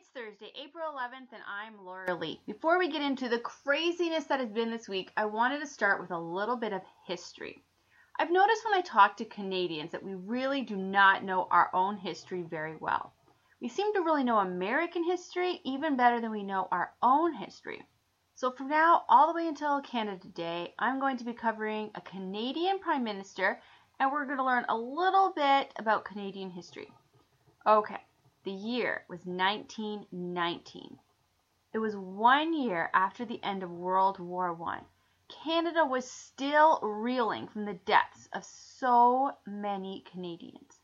It's Thursday, April 11th, and I'm Laura Lee. Before we get into the craziness that has been this week, I wanted to start with a little bit of history. I've noticed when I talk to Canadians that we really do not know our own history very well. We seem to really know American history even better than we know our own history. So from now all the way until Canada Day, I'm going to be covering a Canadian Prime Minister and we're going to learn a little bit about Canadian history. Okay, the year was 1919. It was one year after the end of World War I. Canada was still reeling from the deaths of so many Canadians.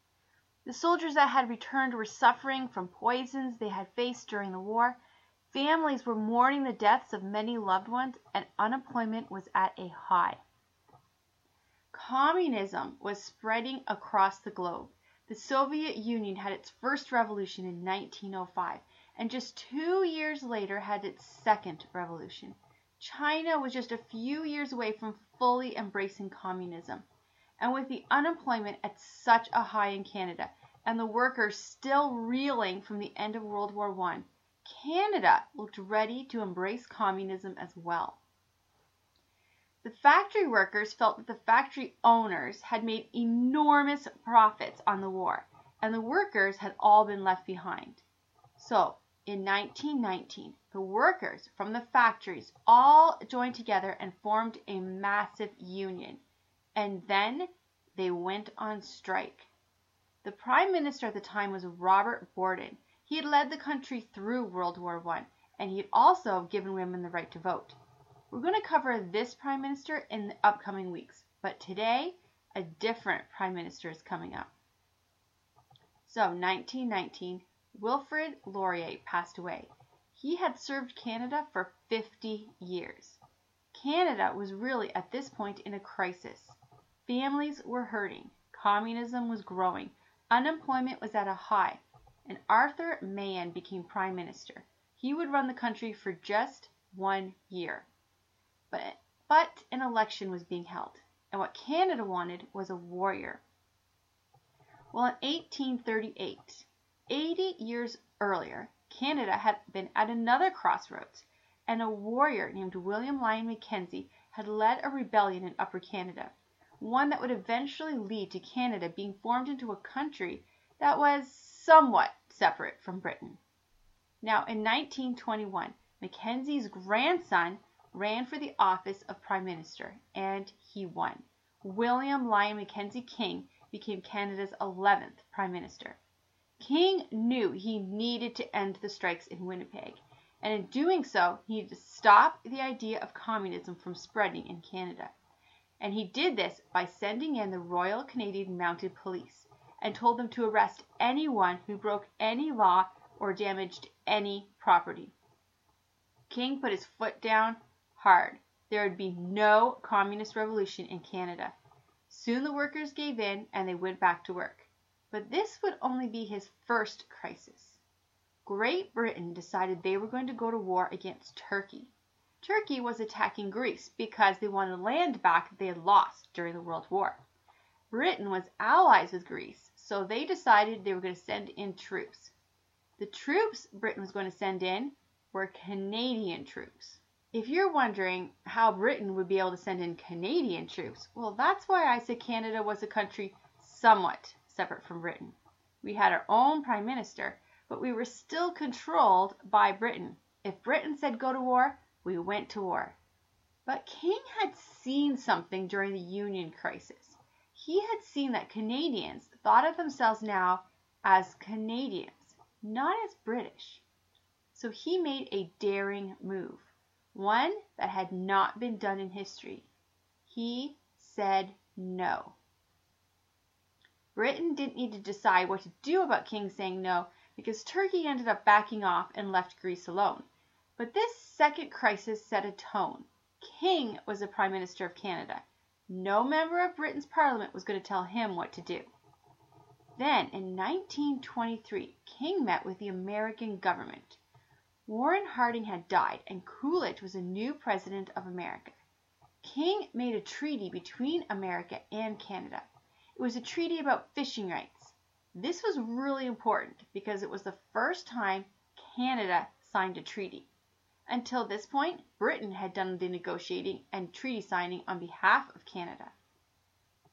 The soldiers that had returned were suffering from poisons they had faced during the war. Families were mourning the deaths of many loved ones, and unemployment was at a high. Communism was spreading across the globe. The Soviet Union had its first revolution in 1905, and just two years later had its second revolution. China was just a few years away from fully embracing communism. And with the unemployment at such a high in Canada, and the workers still reeling from the end of World War I, Canada looked ready to embrace communism as well. The factory workers felt that the factory owners had made enormous profits on the war, and the workers had all been left behind. So, in 1919, the workers from the factories all joined together and formed a massive union. And then they went on strike. The Prime Minister at the time was Robert Borden. He had led the country through World War I, and he had also given women the right to vote. We're going to cover this Prime Minister in the upcoming weeks, but today a different Prime Minister is coming up. So, 1919, Wilfrid Laurier passed away. He had served Canada for 50 years. Canada was really at this point in a crisis. Families were hurting, communism was growing, unemployment was at a high, and Arthur Meighen became Prime Minister. He would run the country for just one year. But, but an election was being held, and what Canada wanted was a warrior. Well, in 1838, 80 years earlier, Canada had been at another crossroads, and a warrior named William Lyon Mackenzie had led a rebellion in Upper Canada, one that would eventually lead to Canada being formed into a country that was somewhat separate from Britain. Now, in 1921, Mackenzie's grandson ran for the office of Prime Minister, and he won. William Lyon Mackenzie King became Canada's 11th Prime Minister. King knew he needed to end the strikes in Winnipeg, and in doing so, he needed to stop the idea of communism from spreading in Canada. And he did this by sending in the Royal Canadian Mounted Police and told them to arrest anyone who broke any law or damaged any property. King put his foot down hard. There would be no communist revolution in Canada. Soon the workers gave in and they went back to work. But this would only be his first crisis. Great Britain decided they were going to go to war against Turkey. Turkey was attacking Greece because they wanted land back that they had lost during the World War. Britain was allies with Greece, so they decided they were going to send in troops. The troops Britain was going to send in were Canadian troops. If you're wondering how Britain would be able to send in Canadian troops, well, that's why I said Canada was a country somewhat separate from Britain. We had our own prime minister, but we were still controlled by Britain. If Britain said go to war, we went to war. But King had seen something during the Union crisis. He had seen that Canadians thought of themselves now as Canadians, not as British. So he made a daring move one that had not been done in history. He said no. Britain didn't need to decide what to do about King saying no because Turkey ended up backing off and left Greece alone. But this second crisis set a tone. King was the Prime Minister of Canada. No member of Britain's Parliament was going to tell him what to do. Then, in 1923, King met with the American government. Warren Harding had died and Coolidge was the new President of America. King made a treaty between America and Canada. It was a treaty about fishing rights. This was really important because it was the first time Canada signed a treaty. Until this point, Britain had done the negotiating and treaty signing on behalf of Canada.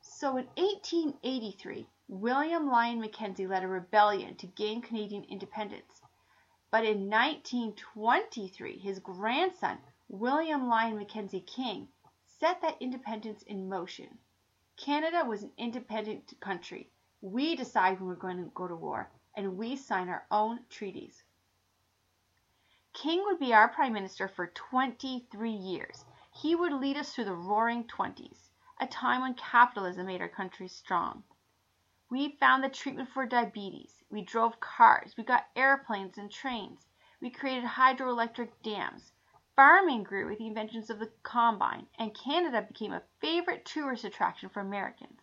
So in 1883, William Lyon Mackenzie led a rebellion to gain Canadian independence. But in 1923, his grandson, William Lyon Mackenzie King, set that independence in motion. Canada was an independent country. We decide when we're going to go to war, and we sign our own treaties. King would be our prime minister for 23 years. He would lead us through the roaring 20s, a time when capitalism made our country strong. We found the treatment for diabetes. We drove cars. We got airplanes and trains. We created hydroelectric dams. Farming grew with the inventions of the combine, and Canada became a favorite tourist attraction for Americans.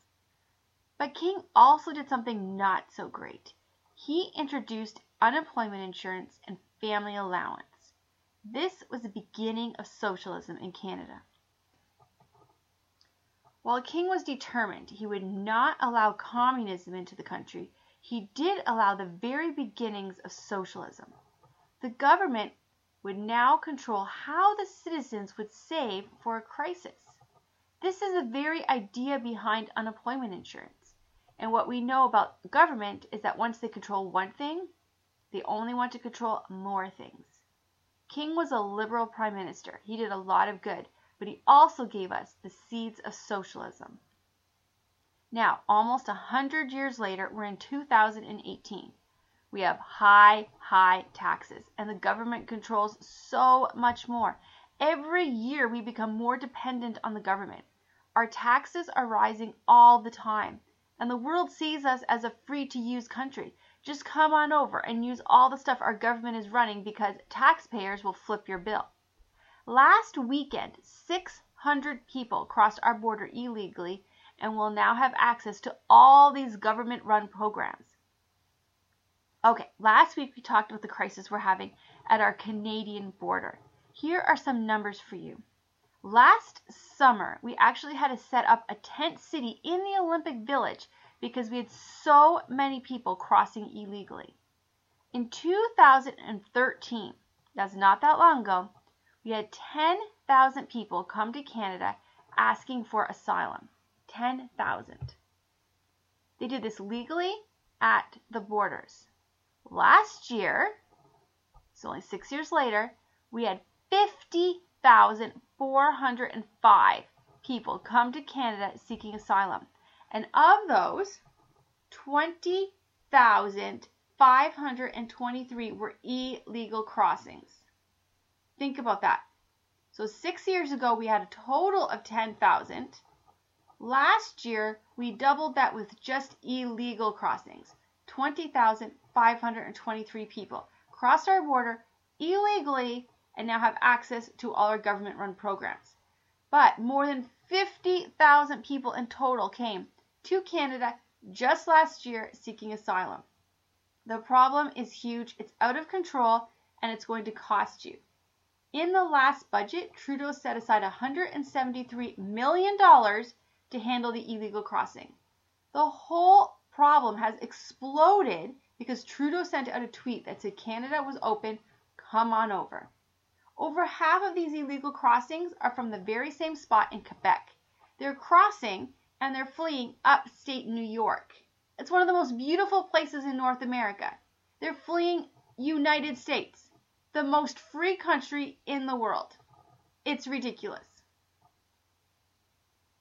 But King also did something not so great. He introduced unemployment insurance and family allowance. This was the beginning of socialism in Canada. While King was determined he would not allow communism into the country, he did allow the very beginnings of socialism. The government would now control how the citizens would save for a crisis. This is the very idea behind unemployment insurance. And what we know about government is that once they control one thing, they only want to control more things. King was a liberal prime minister. He did a lot of good, but he also gave us the seeds of socialism. Now, almost a hundred years later, we're in 2018. We have high, high taxes, and the government controls so much more. Every year we become more dependent on the government. Our taxes are rising all the time, and the world sees us as a free to use country. Just come on over and use all the stuff our government is running because taxpayers will flip your bill. Last weekend, 600 people crossed our border illegally and will now have access to all these government run programs. Okay, last week we talked about the crisis we're having at our Canadian border. Here are some numbers for you. Last summer, we actually had to set up a tent city in the Olympic Village because we had so many people crossing illegally. In 2013, that's not that long ago, we had 10,000 people come to Canada asking for asylum. 10,000. They did this legally at the borders. Last year, so only six years later, we had 50,405 people come to Canada seeking asylum. And of those, 20,523 were illegal crossings. Think about that. So six years ago, we had a total of 10,000. Last year, we doubled that with just illegal crossings. 20,523 people crossed our border illegally and now have access to all our government run programs. But more than 50,000 people in total came to Canada just last year seeking asylum. The problem is huge, it's out of control, and it's going to cost you. In the last budget, Trudeau set aside $173 million to handle the illegal crossing. The whole problem has exploded because Trudeau sent out a tweet that said Canada was open, come on over. Over half of these illegal crossings are from the very same spot in Quebec. They're crossing and they're fleeing upstate New York. It's one of the most beautiful places in North America. They're fleeing United States, the most free country in the world. It's ridiculous.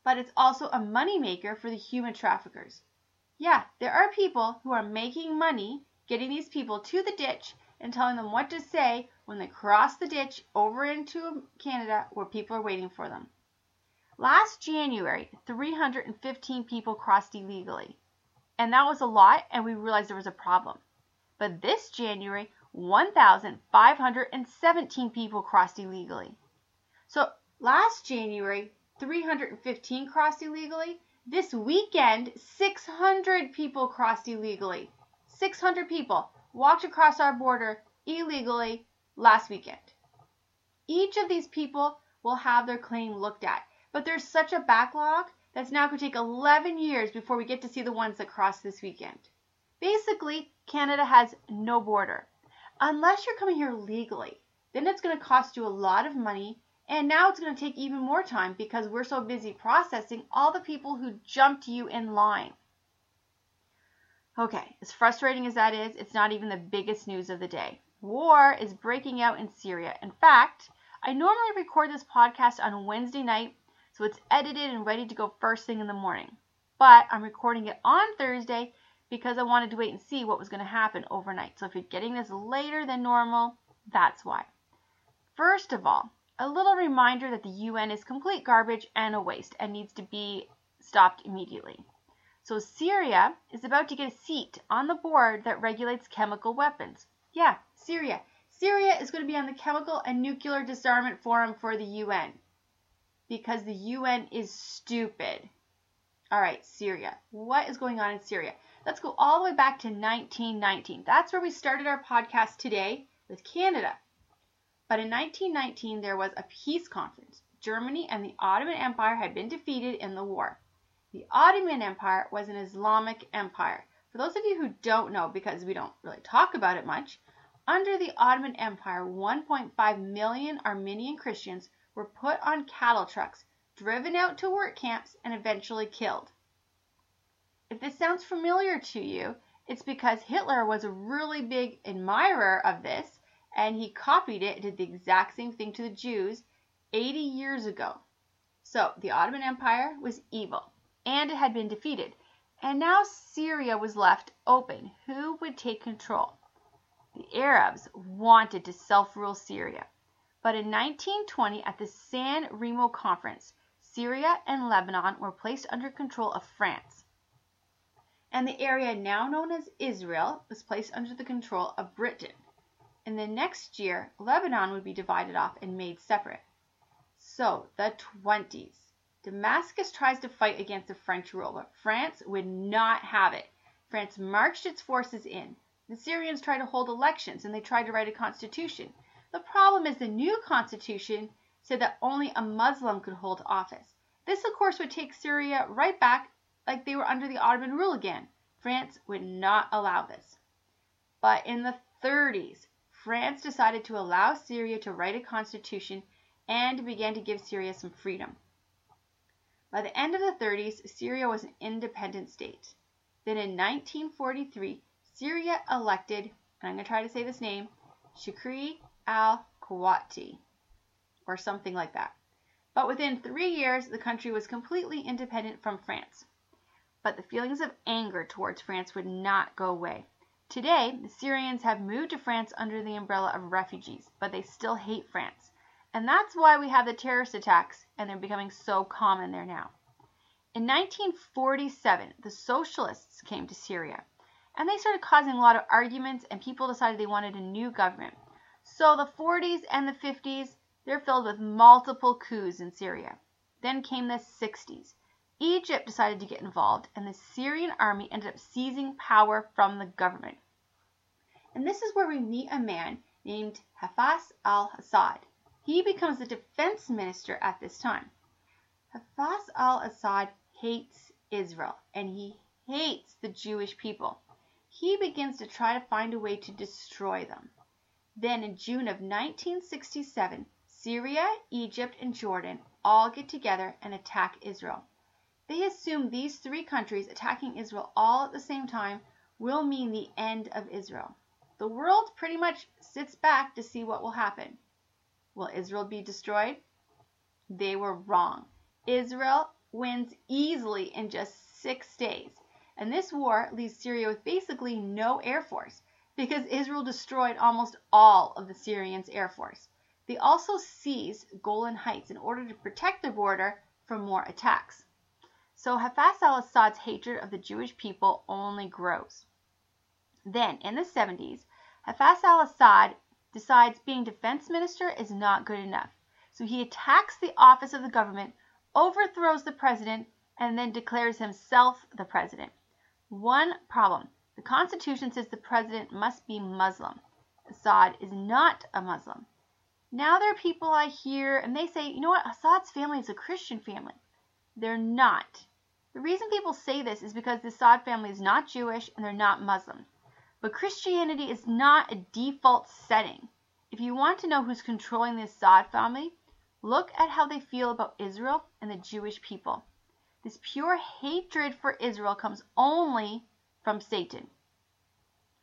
But it's also a moneymaker for the human traffickers. Yeah, there are people who are making money getting these people to the ditch and telling them what to say when they cross the ditch over into Canada where people are waiting for them. Last January, 315 people crossed illegally. And that was a lot, and we realized there was a problem. But this January, 1,517 people crossed illegally. So last January, 315 crossed illegally. This weekend, 600 people crossed illegally. 600 people walked across our border illegally last weekend. Each of these people will have their claim looked at, but there's such a backlog that's now going to take 11 years before we get to see the ones that crossed this weekend. Basically, Canada has no border. unless you're coming here legally. Then it's going to cost you a lot of money, and now it's going to take even more time because we're so busy processing all the people who jumped you in line. Okay, as frustrating as that is, it's not even the biggest news of the day. War is breaking out in Syria. In fact, I normally record this podcast on Wednesday night, so it's edited and ready to go first thing in the morning. But I'm recording it on Thursday because I wanted to wait and see what was going to happen overnight. So if you're getting this later than normal, that's why. First of all, a little reminder that the UN is complete garbage and a waste and needs to be stopped immediately. So Syria is about to get a seat on the board that regulates chemical weapons. Yeah, Syria. Syria is going to be on the Chemical and Nuclear Disarmament Forum for the UN because the UN is stupid. All right, Syria. What is going on in Syria? Let's go all the way back to 1919. That's where we started our podcast today with Canada. But in 1919, there was a peace conference. Germany and the Ottoman Empire had been defeated in the war. The Ottoman Empire was an Islamic empire. For those of you who don't know, because we don't really talk about it much, under the Ottoman Empire, 1.5 million Armenian Christians were put on cattle trucks, driven out to work camps, and eventually killed. If this sounds familiar to you, it's because Hitler was a really big admirer of this, and he copied it, did the exact same thing to the Jews 80 years ago. So the Ottoman Empire was evil and it had been defeated. And now Syria was left open. Who would take control? The Arabs wanted to self rule Syria. But in 1920, at the San Remo Conference, Syria and Lebanon were placed under control of France. And the area now known as Israel was placed under the control of Britain. In the next year, Lebanon would be divided off and made separate. So, the 20s. Damascus tries to fight against the French rule, but France would not have it. France marched its forces in. The Syrians tried to hold elections and they tried to write a constitution. The problem is the new constitution said that only a Muslim could hold office. This, of course, would take Syria right back like they were under the Ottoman rule again. France would not allow this. But in the 30s, France decided to allow Syria to write a constitution and began to give Syria some freedom. By the end of the 30s, Syria was an independent state. Then in 1943, Syria elected, and I'm going to try to say this name, Shukri al-Quwati, or something like that. But within three years, the country was completely independent from France. But the feelings of anger towards France would not go away. Today, the Syrians have moved to France under the umbrella of refugees, but they still hate France. And that's why we have the terrorist attacks, and they're becoming so common there now. In 1947, the socialists came to Syria, and they started causing a lot of arguments, and people decided they wanted a new government. So the 40s and the 50s, they're filled with multiple coups in Syria. Then came the 60s. Egypt decided to get involved, and the Syrian army ended up seizing power from the government. And this is where we meet a man named Hafez al Assad. He becomes the defense minister at this time. Hafez al Assad hates Israel and he hates the Jewish people. He begins to try to find a way to destroy them. Then in June of 1967, Syria, Egypt, and Jordan all get together and attack Israel. They assume these three countries attacking Israel all at the same time will mean the end of Israel. The world pretty much sits back to see what will happen. Will Israel be destroyed? They were wrong. Israel wins easily in just six days. And this war leaves Syria with basically no air force because Israel destroyed almost all of the Syrians' air force. They also seized Golan Heights in order to protect the border from more attacks. So Hafez al Assad's hatred of the Jewish people only grows. Then, in the 70s, Hafez al Assad decides being defense minister is not good enough. So he attacks the office of the government, overthrows the president, and then declares himself the president. One problem the Constitution says the president must be Muslim. Assad is not a Muslim. Now there are people I hear and they say, you know what, Assad's family is a Christian family. They're not. The reason people say this is because the Assad family is not Jewish and they're not Muslim. But Christianity is not a default setting. If you want to know who's controlling the Assad family, look at how they feel about Israel and the Jewish people. This pure hatred for Israel comes only from Satan.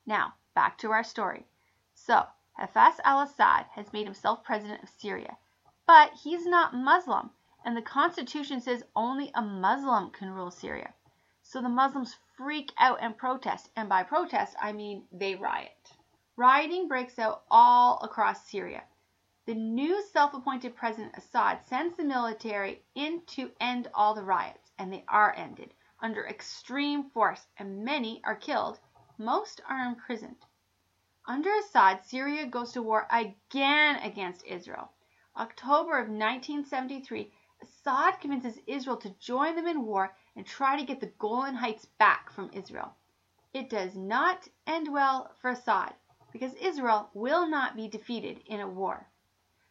Now, back to our story. So, Hafez al-Assad has made himself president of Syria, but he's not Muslim, and the constitution says only a Muslim can rule Syria. So the Muslims freak out and protest, and by protest I mean they riot. Rioting breaks out all across Syria. The new self-appointed President Assad sends the military in to end all the riots, and they are ended under extreme force, and many are killed, most are imprisoned. Under Assad, Syria goes to war again against Israel. October of 1973, Assad convinces Israel to join them in war and try to get the Golan Heights back from Israel. It does not end well for Assad because Israel will not be defeated in a war.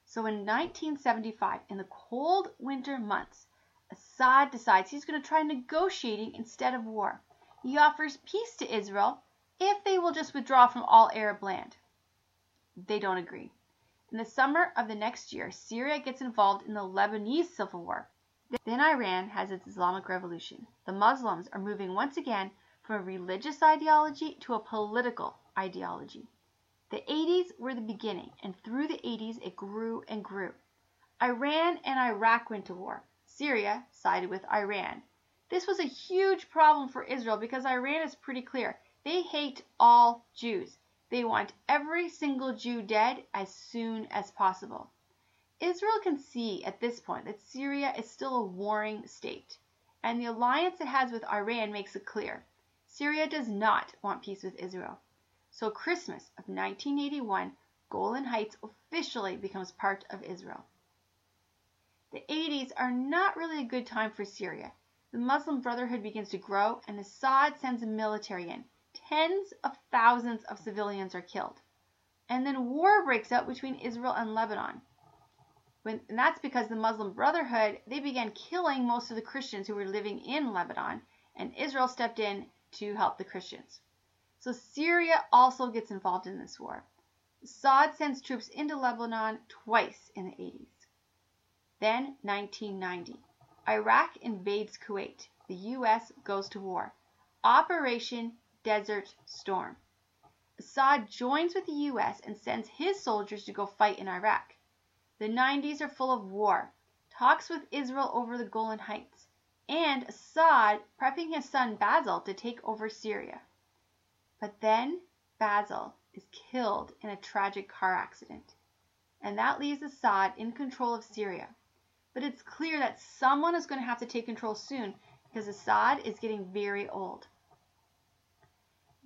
So in 1975, in the cold winter months, Assad decides he's going to try negotiating instead of war. He offers peace to Israel if they will just withdraw from all Arab land. They don't agree. In the summer of the next year, Syria gets involved in the Lebanese civil war. Then Iran has its Islamic revolution. The Muslims are moving once again from a religious ideology to a political ideology. The 80s were the beginning, and through the 80s it grew and grew. Iran and Iraq went to war. Syria sided with Iran. This was a huge problem for Israel because Iran is pretty clear. They hate all Jews. They want every single Jew dead as soon as possible. Israel can see at this point that Syria is still a warring state, and the alliance it has with Iran makes it clear. Syria does not want peace with Israel. So Christmas of 1981, Golan Heights officially becomes part of Israel. The 80s are not really a good time for Syria. The Muslim Brotherhood begins to grow, and Assad sends a military in. Tens of thousands of civilians are killed. And then war breaks out between Israel and Lebanon. When, and that's because the Muslim Brotherhood, they began killing most of the Christians who were living in Lebanon, and Israel stepped in to help the Christians. So Syria also gets involved in this war. Assad sends troops into Lebanon twice in the 80s. Then 1990. Iraq invades Kuwait. The US goes to war. Operation Desert Storm. Assad joins with the US and sends his soldiers to go fight in Iraq. The 90s are full of war, talks with Israel over the Golan Heights, and Assad prepping his son Basil to take over Syria. But then Basil is killed in a tragic car accident, and that leaves Assad in control of Syria. But it's clear that someone is going to have to take control soon because Assad is getting very old.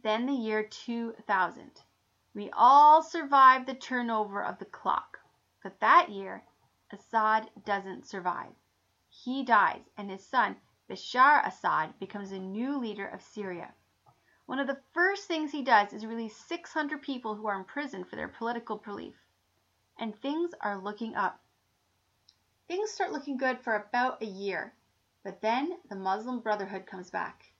Then the year 2000. We all survived the turnover of the clock. But that year, Assad doesn't survive. He dies, and his son, Bashar Assad, becomes the new leader of Syria. One of the first things he does is release 600 people who are imprisoned for their political belief. And things are looking up. Things start looking good for about a year, but then the Muslim Brotherhood comes back.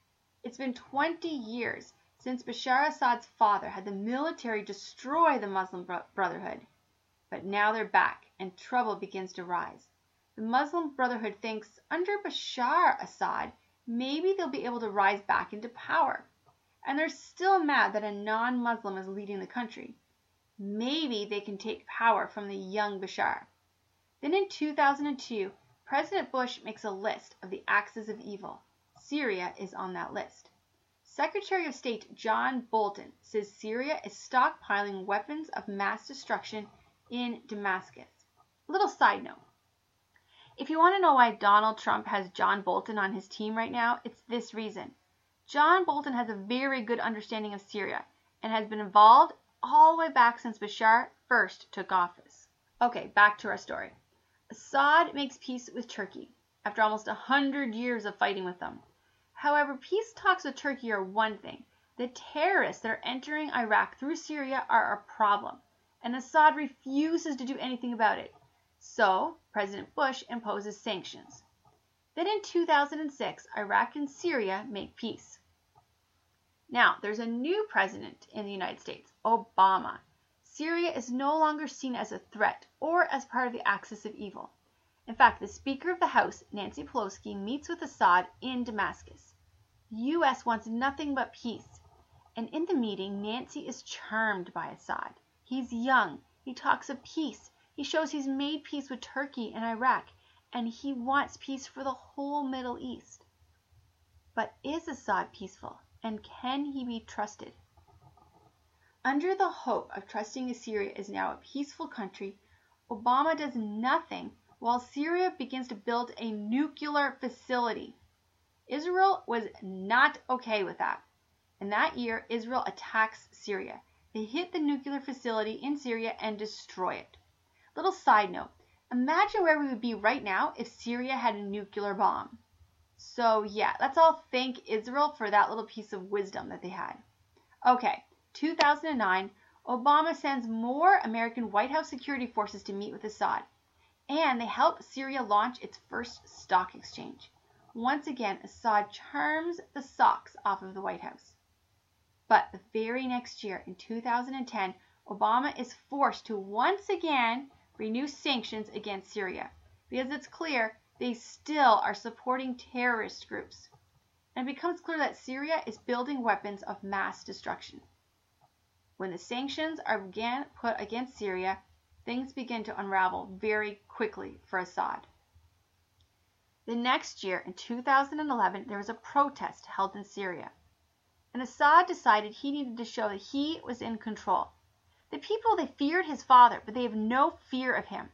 It's been 20 years since Bashar Assad's father had the military destroy the Muslim Brotherhood. But now they're back, and trouble begins to rise. The Muslim Brotherhood thinks under Bashar Assad, maybe they'll be able to rise back into power. And they're still mad that a non Muslim is leading the country. Maybe they can take power from the young Bashar. Then in 2002, President Bush makes a list of the axes of evil. Syria is on that list. Secretary of State John Bolton says Syria is stockpiling weapons of mass destruction in Damascus. Little side note. If you want to know why Donald Trump has John Bolton on his team right now, it's this reason. John Bolton has a very good understanding of Syria and has been involved all the way back since Bashar first took office. Okay, back to our story. Assad makes peace with Turkey after almost a hundred years of fighting with them. However, peace talks with Turkey are one thing. The terrorists that are entering Iraq through Syria are a problem, and Assad refuses to do anything about it. So, President Bush imposes sanctions. Then in 2006, Iraq and Syria make peace. Now, there's a new president in the United States, Obama. Syria is no longer seen as a threat or as part of the axis of evil. In fact, the Speaker of the House, Nancy Pelosi, meets with Assad in Damascus. The U.S. wants nothing but peace. And in the meeting, Nancy is charmed by Assad. He's young. He talks of peace. He shows he's made peace with Turkey and Iraq, and he wants peace for the whole Middle East. But is Assad peaceful, and can he be trusted? Under the hope of trusting Syria is now a peaceful country, Obama does nothing while Syria begins to build a nuclear facility. Israel was not okay with that. In that year, Israel attacks Syria. They hit the nuclear facility in Syria and destroy it. Little side note imagine where we would be right now if Syria had a nuclear bomb. So, yeah, let's all thank Israel for that little piece of wisdom that they had. Okay, 2009, Obama sends more American White House security forces to meet with Assad, and they help Syria launch its first stock exchange. Once again, Assad charms the socks off of the White House. But the very next year, in 2010, Obama is forced to once again renew sanctions against Syria because it's clear they still are supporting terrorist groups. And it becomes clear that Syria is building weapons of mass destruction. When the sanctions are again put against Syria, things begin to unravel very quickly for Assad. The next year, in 2011, there was a protest held in Syria, and Assad decided he needed to show that he was in control. The people, they feared his father, but they have no fear of him.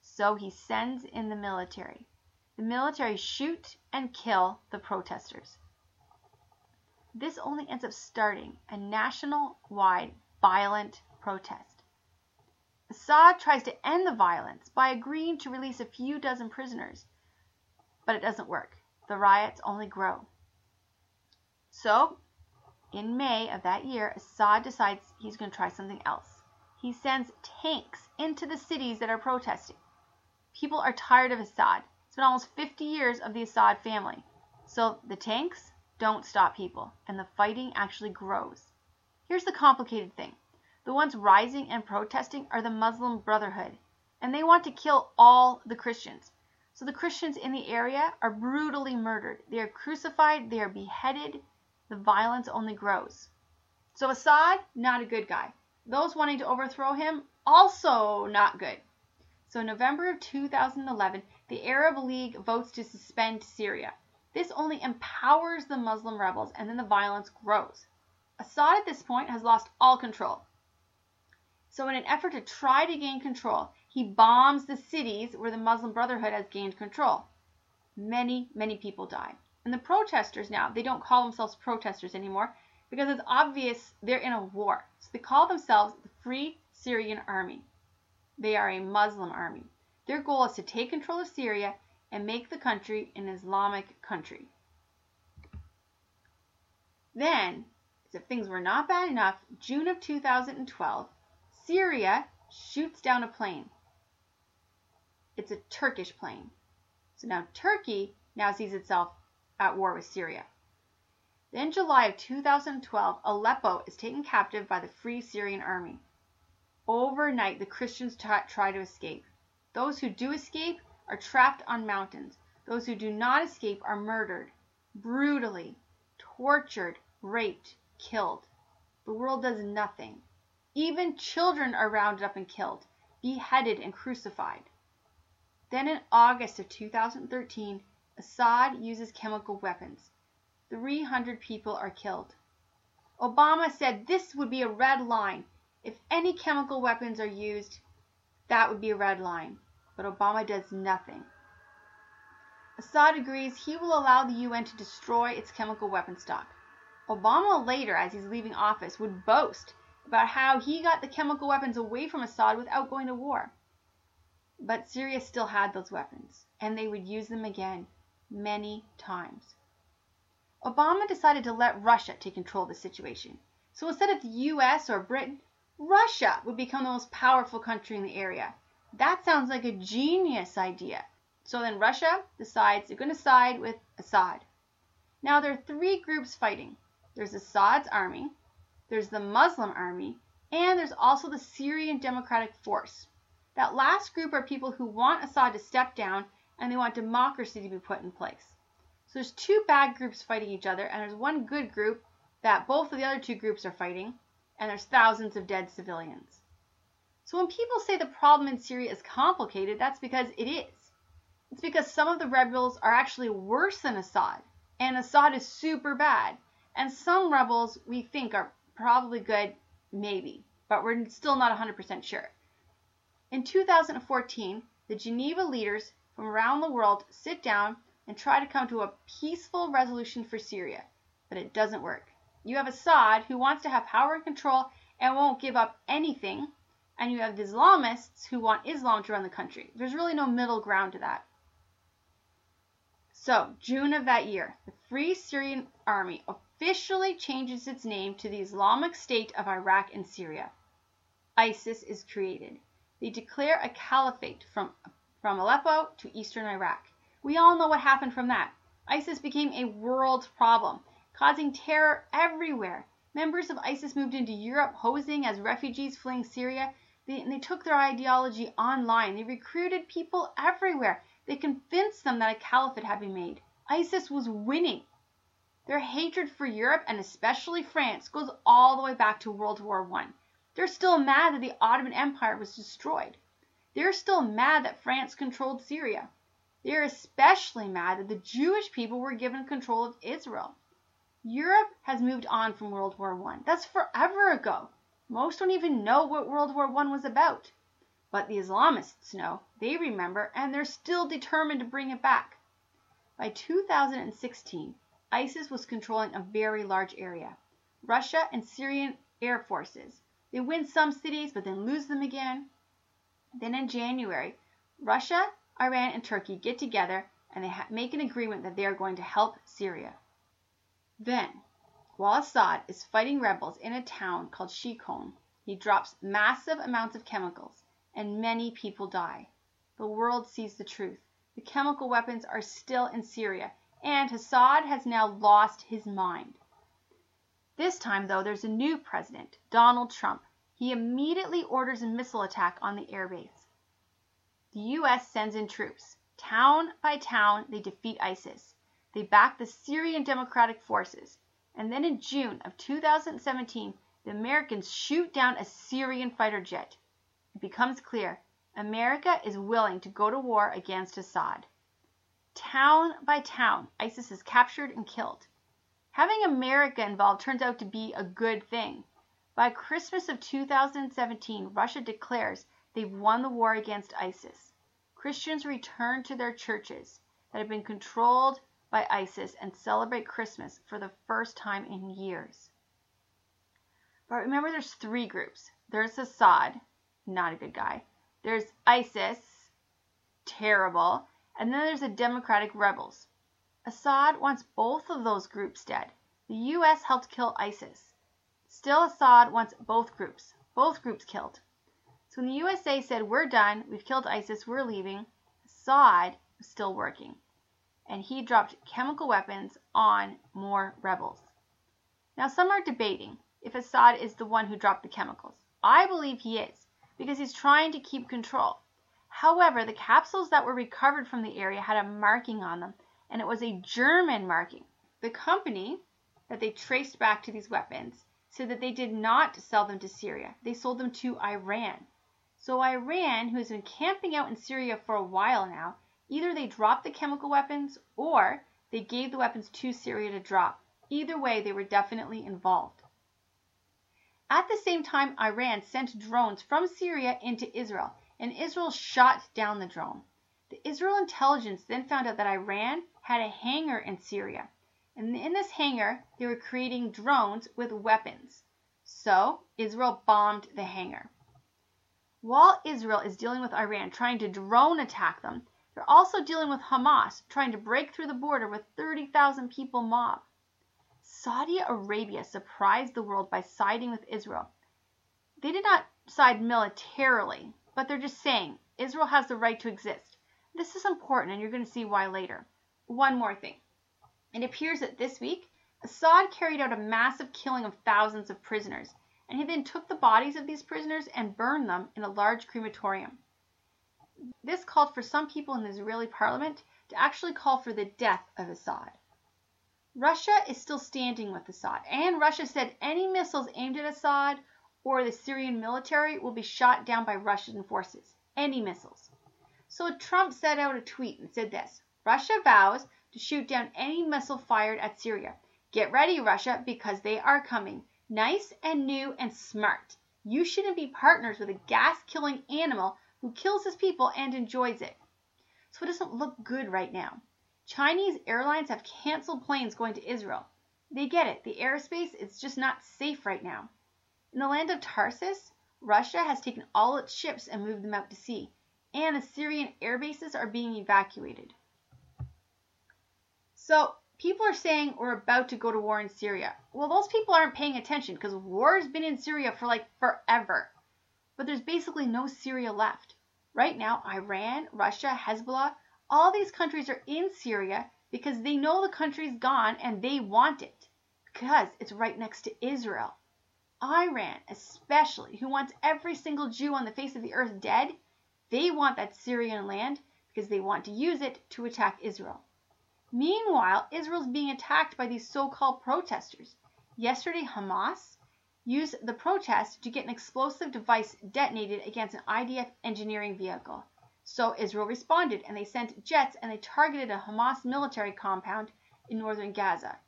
So he sends in the military. The military shoot and kill the protesters. This only ends up starting a national wide violent protest. Assad tries to end the violence by agreeing to release a few dozen prisoners, but it doesn't work. The riots only grow. So, in May of that year, Assad decides he's going to try something else. He sends tanks into the cities that are protesting. People are tired of Assad. It's been almost 50 years of the Assad family. So the tanks don't stop people, and the fighting actually grows. Here's the complicated thing. The ones rising and protesting are the Muslim Brotherhood, and they want to kill all the Christians. So the Christians in the area are brutally murdered. They are crucified, they are beheaded. The violence only grows. So Assad, not a good guy. Those wanting to overthrow him, also not good. So in November of 2011, the Arab League votes to suspend Syria. This only empowers the Muslim rebels, and then the violence grows. Assad at this point has lost all control. So, in an effort to try to gain control, he bombs the cities where the Muslim Brotherhood has gained control. Many, many people die. And the protesters now, they don't call themselves protesters anymore because it's obvious they're in a war. So they call themselves the Free Syrian Army. They are a Muslim army. Their goal is to take control of Syria and make the country an Islamic country. Then as if things were not bad enough, June of 2012, Syria shoots down a plane. It's a Turkish plane. So now Turkey now sees itself at war with Syria. Then July of 2012, Aleppo is taken captive by the Free Syrian Army. Overnight, the Christians try to escape. Those who do escape are trapped on mountains. Those who do not escape are murdered, brutally, tortured, raped, killed. The world does nothing. Even children are rounded up and killed, beheaded and crucified. Then in August of 2013, Assad uses chemical weapons. 300 people are killed. Obama said this would be a red line. If any chemical weapons are used, that would be a red line. But Obama does nothing. Assad agrees he will allow the UN to destroy its chemical weapon stock. Obama later, as he's leaving office, would boast about how he got the chemical weapons away from Assad without going to war. But Syria still had those weapons, and they would use them again many times. Obama decided to let Russia take control of the situation. So instead of the US or Britain, Russia would become the most powerful country in the area. That sounds like a genius idea. So then Russia decides they're going to side with Assad. Now there are three groups fighting There's Assad's army, there's the Muslim army, and there's also the Syrian Democratic Force. That last group are people who want Assad to step down and they want democracy to be put in place. So there's two bad groups fighting each other, and there's one good group that both of the other two groups are fighting, and there's thousands of dead civilians. So when people say the problem in Syria is complicated, that's because it is. It's because some of the rebels are actually worse than Assad, and Assad is super bad, and some rebels we think are probably good, maybe, but we're still not 100% sure. In 2014, the Geneva leaders from around the world sit down and try to come to a peaceful resolution for Syria, but it doesn't work. You have Assad who wants to have power and control and won't give up anything, and you have the Islamists who want Islam to run the country. There's really no middle ground to that. So, June of that year, the Free Syrian Army officially changes its name to the Islamic State of Iraq and Syria. ISIS is created. They declare a caliphate from, from Aleppo to eastern Iraq. We all know what happened from that. ISIS became a world problem, causing terror everywhere. Members of ISIS moved into Europe posing as refugees fleeing Syria. They, and they took their ideology online. They recruited people everywhere. They convinced them that a caliphate had been made. ISIS was winning. Their hatred for Europe and especially France goes all the way back to World War I. They're still mad that the Ottoman Empire was destroyed. They're still mad that France controlled Syria. They are especially mad that the Jewish people were given control of Israel. Europe has moved on from World War I. That's forever ago. Most don't even know what World War I was about. But the Islamists know, they remember, and they're still determined to bring it back. By 2016, ISIS was controlling a very large area. Russia and Syrian air forces. They win some cities, but then lose them again. Then in January, Russia, Iran, and Turkey get together and they make an agreement that they are going to help Syria. Then, while Assad is fighting rebels in a town called Shikon, he drops massive amounts of chemicals and many people die. The world sees the truth. The chemical weapons are still in Syria, and Assad has now lost his mind. This time, though, there's a new president, Donald Trump. He immediately orders a missile attack on the airbase. The U.S. sends in troops. Town by town, they defeat ISIS. They back the Syrian Democratic Forces. And then in June of 2017, the Americans shoot down a Syrian fighter jet it becomes clear America is willing to go to war against Assad. Town by town, ISIS is captured and killed. Having America involved turns out to be a good thing. By Christmas of 2017, Russia declares they've won the war against ISIS. Christians return to their churches that have been controlled by ISIS and celebrate Christmas for the first time in years. But remember, there's three groups there's Assad, not a good guy. There's ISIS, terrible, and then there's the Democratic rebels. Assad wants both of those groups dead. The US helped kill ISIS. Still, Assad wants both groups, both groups killed. So when the USA said, We're done, we've killed ISIS, we're leaving, Assad was still working. And he dropped chemical weapons on more rebels. Now, some are debating if Assad is the one who dropped the chemicals. I believe he is because he's trying to keep control. However, the capsules that were recovered from the area had a marking on them, and it was a German marking. The company that they traced back to these weapons said that they did not sell them to Syria. They sold them to Iran. So Iran, who has been camping out in Syria for a while now, either they dropped the chemical weapons or they gave the weapons to Syria to drop. Either way, they were definitely involved. At the same time, Iran sent drones from Syria into Israel, and Israel shot down the drone. The Israel intelligence then found out that Iran had a hangar in Syria, and in this hangar they were creating drones with weapons. So Israel bombed the hangar. While Israel is dealing with Iran trying to drone attack them, they're also dealing with Hamas trying to break through the border with 30,000 people mob. Saudi Arabia surprised the world by siding with Israel. They did not side militarily, but they're just saying Israel has the right to exist. This is important, and you're going to see why later. One more thing. It appears that this week, Assad carried out a massive killing of thousands of prisoners, and he then took the bodies of these prisoners and burned them in a large crematorium. This called for some people in the Israeli parliament to actually call for the death of Assad. Russia is still standing with Assad, and Russia said any missiles aimed at Assad or the Syrian military will be shot down by Russian forces. Any missiles. So Trump sent out a tweet and said this Russia vows to shoot down any missile fired at Syria. Get ready, Russia, because they are coming. Nice and new and smart. You shouldn't be partners with a gas killing animal who kills his people and enjoys it. So it doesn't look good right now. Chinese airlines have canceled planes going to Israel. They get it. The airspace is just not safe right now. In the land of Tartus, Russia has taken all its ships and moved them out to sea, and the Syrian air bases are being evacuated. So, people are saying we're about to go to war in Syria. Well, those people aren't paying attention because war has been in Syria for like forever. But there's basically no Syria left. Right now, Iran, Russia, Hezbollah, all these countries are in Syria because they know the country's gone and they want it because it's right next to Israel. Iran, especially, who wants every single Jew on the face of the earth dead, they want that Syrian land because they want to use it to attack Israel. Meanwhile, Israel's being attacked by these so called protesters. Yesterday, Hamas used the protest to get an explosive device detonated against an IDF engineering vehicle. So Israel responded and they sent jets and they targeted a Hamas military compound in northern Gaza.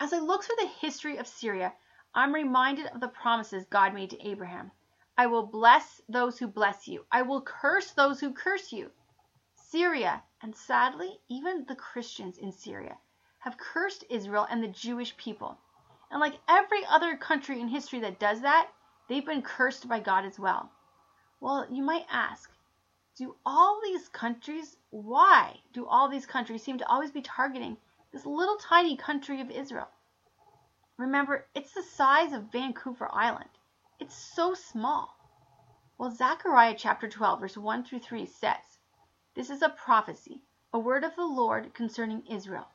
As I look through the history of Syria, I'm reminded of the promises God made to Abraham. I will bless those who bless you. I will curse those who curse you. Syria, and sadly, even the Christians in Syria, have cursed Israel and the Jewish people. And like every other country in history that does that, they've been cursed by God as well. Well, you might ask, do all these countries, why do all these countries seem to always be targeting this little tiny country of Israel? Remember, it's the size of Vancouver Island. It's so small. Well, Zechariah chapter 12, verse 1 through 3 says, This is a prophecy, a word of the Lord concerning Israel.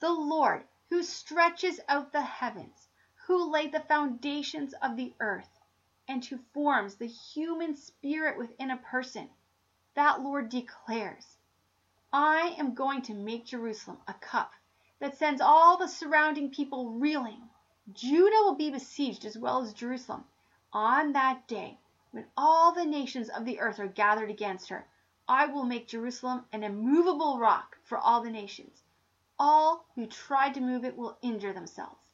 The Lord, who stretches out the heavens, who laid the foundations of the earth, and who forms the human spirit within a person that Lord declares, I am going to make Jerusalem a cup that sends all the surrounding people reeling. Judah will be besieged as well as Jerusalem on that day when all the nations of the earth are gathered against her. I will make Jerusalem an immovable rock for all the nations. All who try to move it will injure themselves.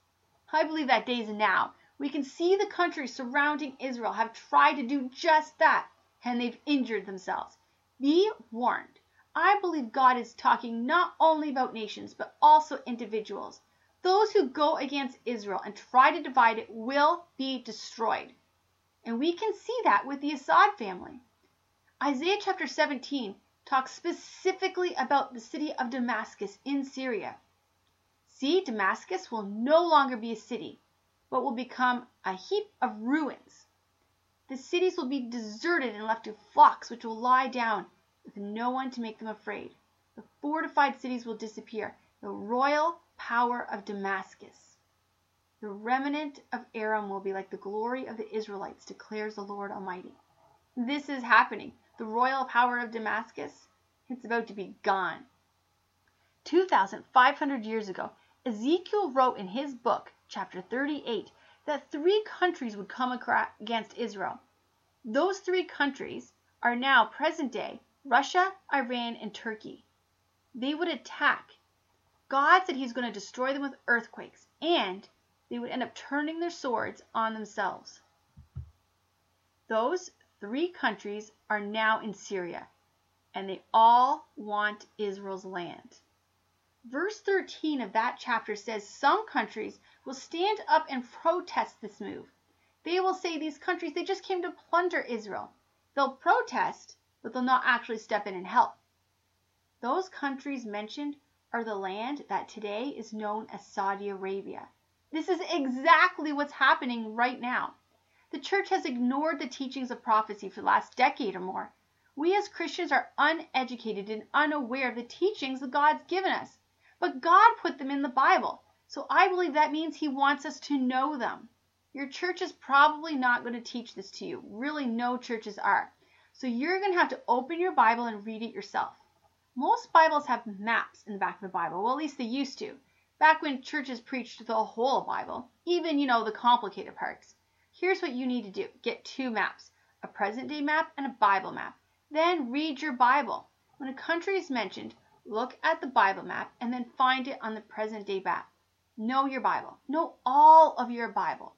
I believe that day is now. We can see the countries surrounding Israel have tried to do just that, and they've injured themselves. Be warned. I believe God is talking not only about nations, but also individuals. Those who go against Israel and try to divide it will be destroyed. And we can see that with the Assad family. Isaiah chapter 17 talks specifically about the city of Damascus in Syria. See, Damascus will no longer be a city, but will become a heap of ruins. The cities will be deserted and left to flocks which will lie down with no one to make them afraid. The fortified cities will disappear. The royal power of Damascus. The remnant of Aram will be like the glory of the Israelites, declares the Lord Almighty. This is happening. The royal power of Damascus, it's about to be gone. 2,500 years ago, Ezekiel wrote in his book, chapter 38, that three countries would come against Israel. Those three countries are now present day Russia, Iran, and Turkey. They would attack. God said he's going to destroy them with earthquakes, and they would end up turning their swords on themselves. Those three countries are now in Syria, and they all want Israel's land. Verse 13 of that chapter says some countries will stand up and protest this move. They will say these countries, they just came to plunder Israel. They'll protest, but they'll not actually step in and help. Those countries mentioned are the land that today is known as Saudi Arabia. This is exactly what's happening right now. The church has ignored the teachings of prophecy for the last decade or more. We as Christians are uneducated and unaware of the teachings that God's given us. But God put them in the Bible. So I believe that means He wants us to know them. Your church is probably not going to teach this to you. Really, no churches are. So you're going to have to open your Bible and read it yourself. Most Bibles have maps in the back of the Bible. Well, at least they used to. Back when churches preached the whole Bible, even, you know, the complicated parts. Here's what you need to do get two maps a present day map and a Bible map. Then read your Bible. When a country is mentioned, look at the Bible map and then find it on the present day map. Know your Bible. Know all of your Bible.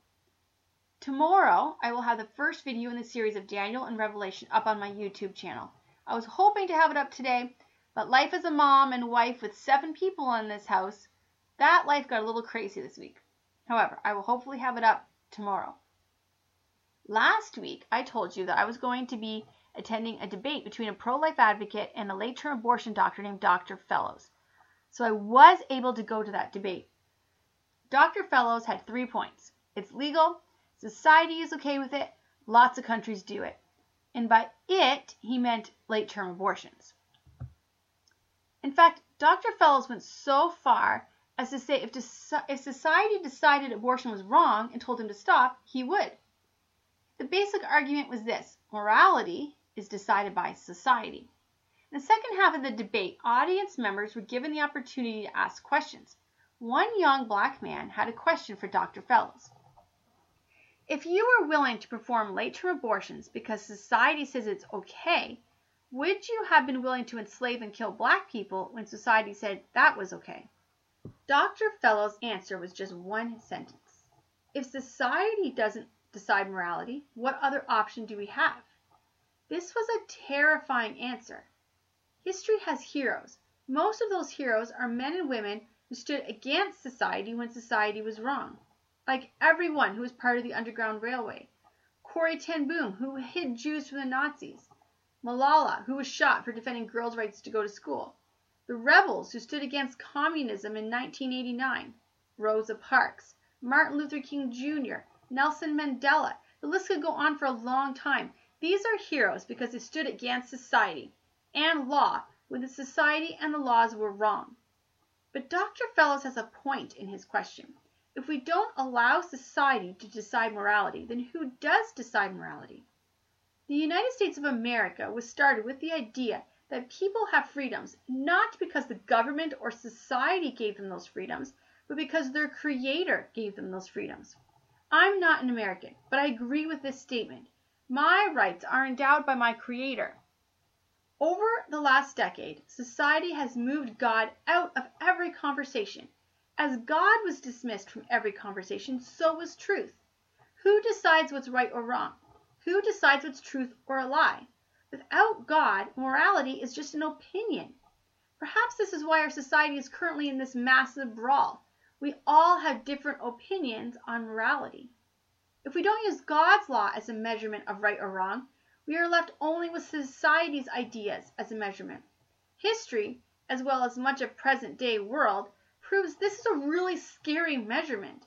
Tomorrow, I will have the first video in the series of Daniel and Revelation up on my YouTube channel. I was hoping to have it up today, but life as a mom and wife with seven people in this house, that life got a little crazy this week. However, I will hopefully have it up tomorrow. Last week, I told you that I was going to be attending a debate between a pro life advocate and a late term abortion doctor named Dr. Fellows. So I was able to go to that debate. Dr. Fellows had three points it's legal, society is okay with it, lots of countries do it. And by it, he meant late term abortions. In fact, Dr. Fellows went so far as to say if, society decided abortion was wrong and told him to stop, he would. The basic argument was this morality is decided by society. In the second half of the debate, audience members were given the opportunity to ask questions. One young black man had a question for Dr. Fellows. If you are willing to perform late term abortions because society says it's okay, would you have been willing to enslave and kill black people when society said that was okay? Dr. Fellows' answer was just one sentence. If society doesn't decide morality, what other option do we have? This was a terrifying answer. History has heroes. Most of those heroes are men and women who stood against society when society was wrong, like everyone who was part of the Underground Railway. Corrie ten Boom, who hid Jews from the Nazis. Malala, who was shot for defending girls' rights to go to school. The rebels who stood against communism in 1989. Rosa Parks. Martin Luther King Jr. Nelson Mandela. The list could go on for a long time. These are heroes because they stood against society and law when the society and the laws were wrong. But Dr. Fellows has a point in his question. If we don't allow society to decide morality, then who does decide morality? The United States of America was started with the idea that people have freedoms not because the government or society gave them those freedoms, but because their creator gave them those freedoms. I'm not an American, but I agree with this statement. My rights are endowed by my Creator. Over the last decade, society has moved God out of every conversation. As God was dismissed from every conversation, so was truth. Who decides what's right or wrong? Who decides what's truth or a lie? Without God, morality is just an opinion. Perhaps this is why our society is currently in this massive brawl. We all have different opinions on morality. If we don't use God's law as a measurement of right or wrong, we are left only with society's ideas as a measurement. History, as well as much of present day world, proves this is a really scary measurement.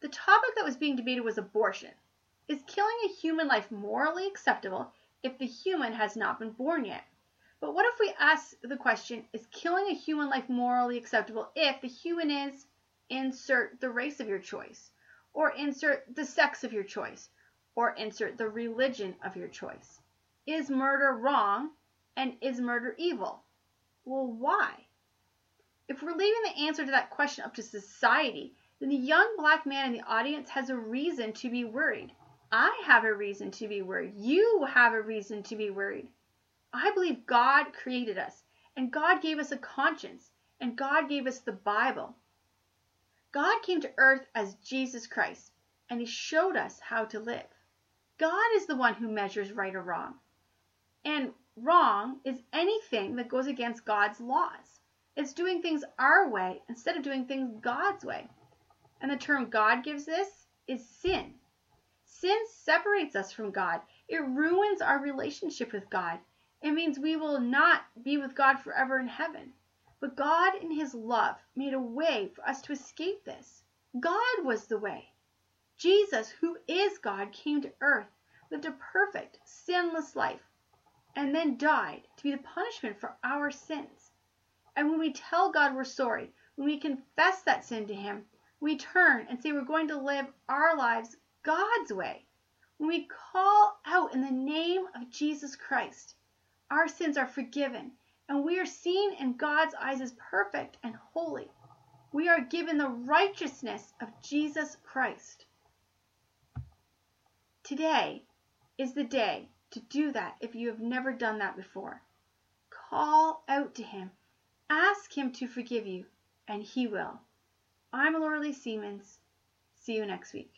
The topic that was being debated was abortion. Is killing a human life morally acceptable if the human has not been born yet? But what if we ask the question, is killing a human life morally acceptable if the human is insert the race of your choice, or insert the sex of your choice, or insert the religion of your choice. Is murder wrong and is murder evil? Well, why? If we're leaving the answer to that question up to society, then the young black man in the audience has a reason to be worried. I have a reason to be worried. You have a reason to be worried. I believe God created us, and God gave us a conscience, and God gave us the Bible. God came to earth as Jesus Christ, and he showed us how to live. God is the one who measures right or wrong. And wrong is anything that goes against God's laws. It's doing things our way instead of doing things God's way. And the term God gives this is sin. Sin separates us from God. It ruins our relationship with God. It means we will not be with God forever in heaven. But God in his love made a way for us to escape this. God was the way. Jesus, who is God, came to earth, lived a perfect, sinless life, and then died to be the punishment for our sins. And when we tell God we're sorry, when we confess that sin to Him, we turn and say we're going to live our lives God's way. When we call out in the name of Jesus Christ, our sins are forgiven and we are seen in God's eyes as perfect and holy. We are given the righteousness of Jesus Christ. Today is the day to do that if you have never done that before. Call out to Him, ask Him to forgive you, and He will. I'm Laura Lee Siemens. See you next week.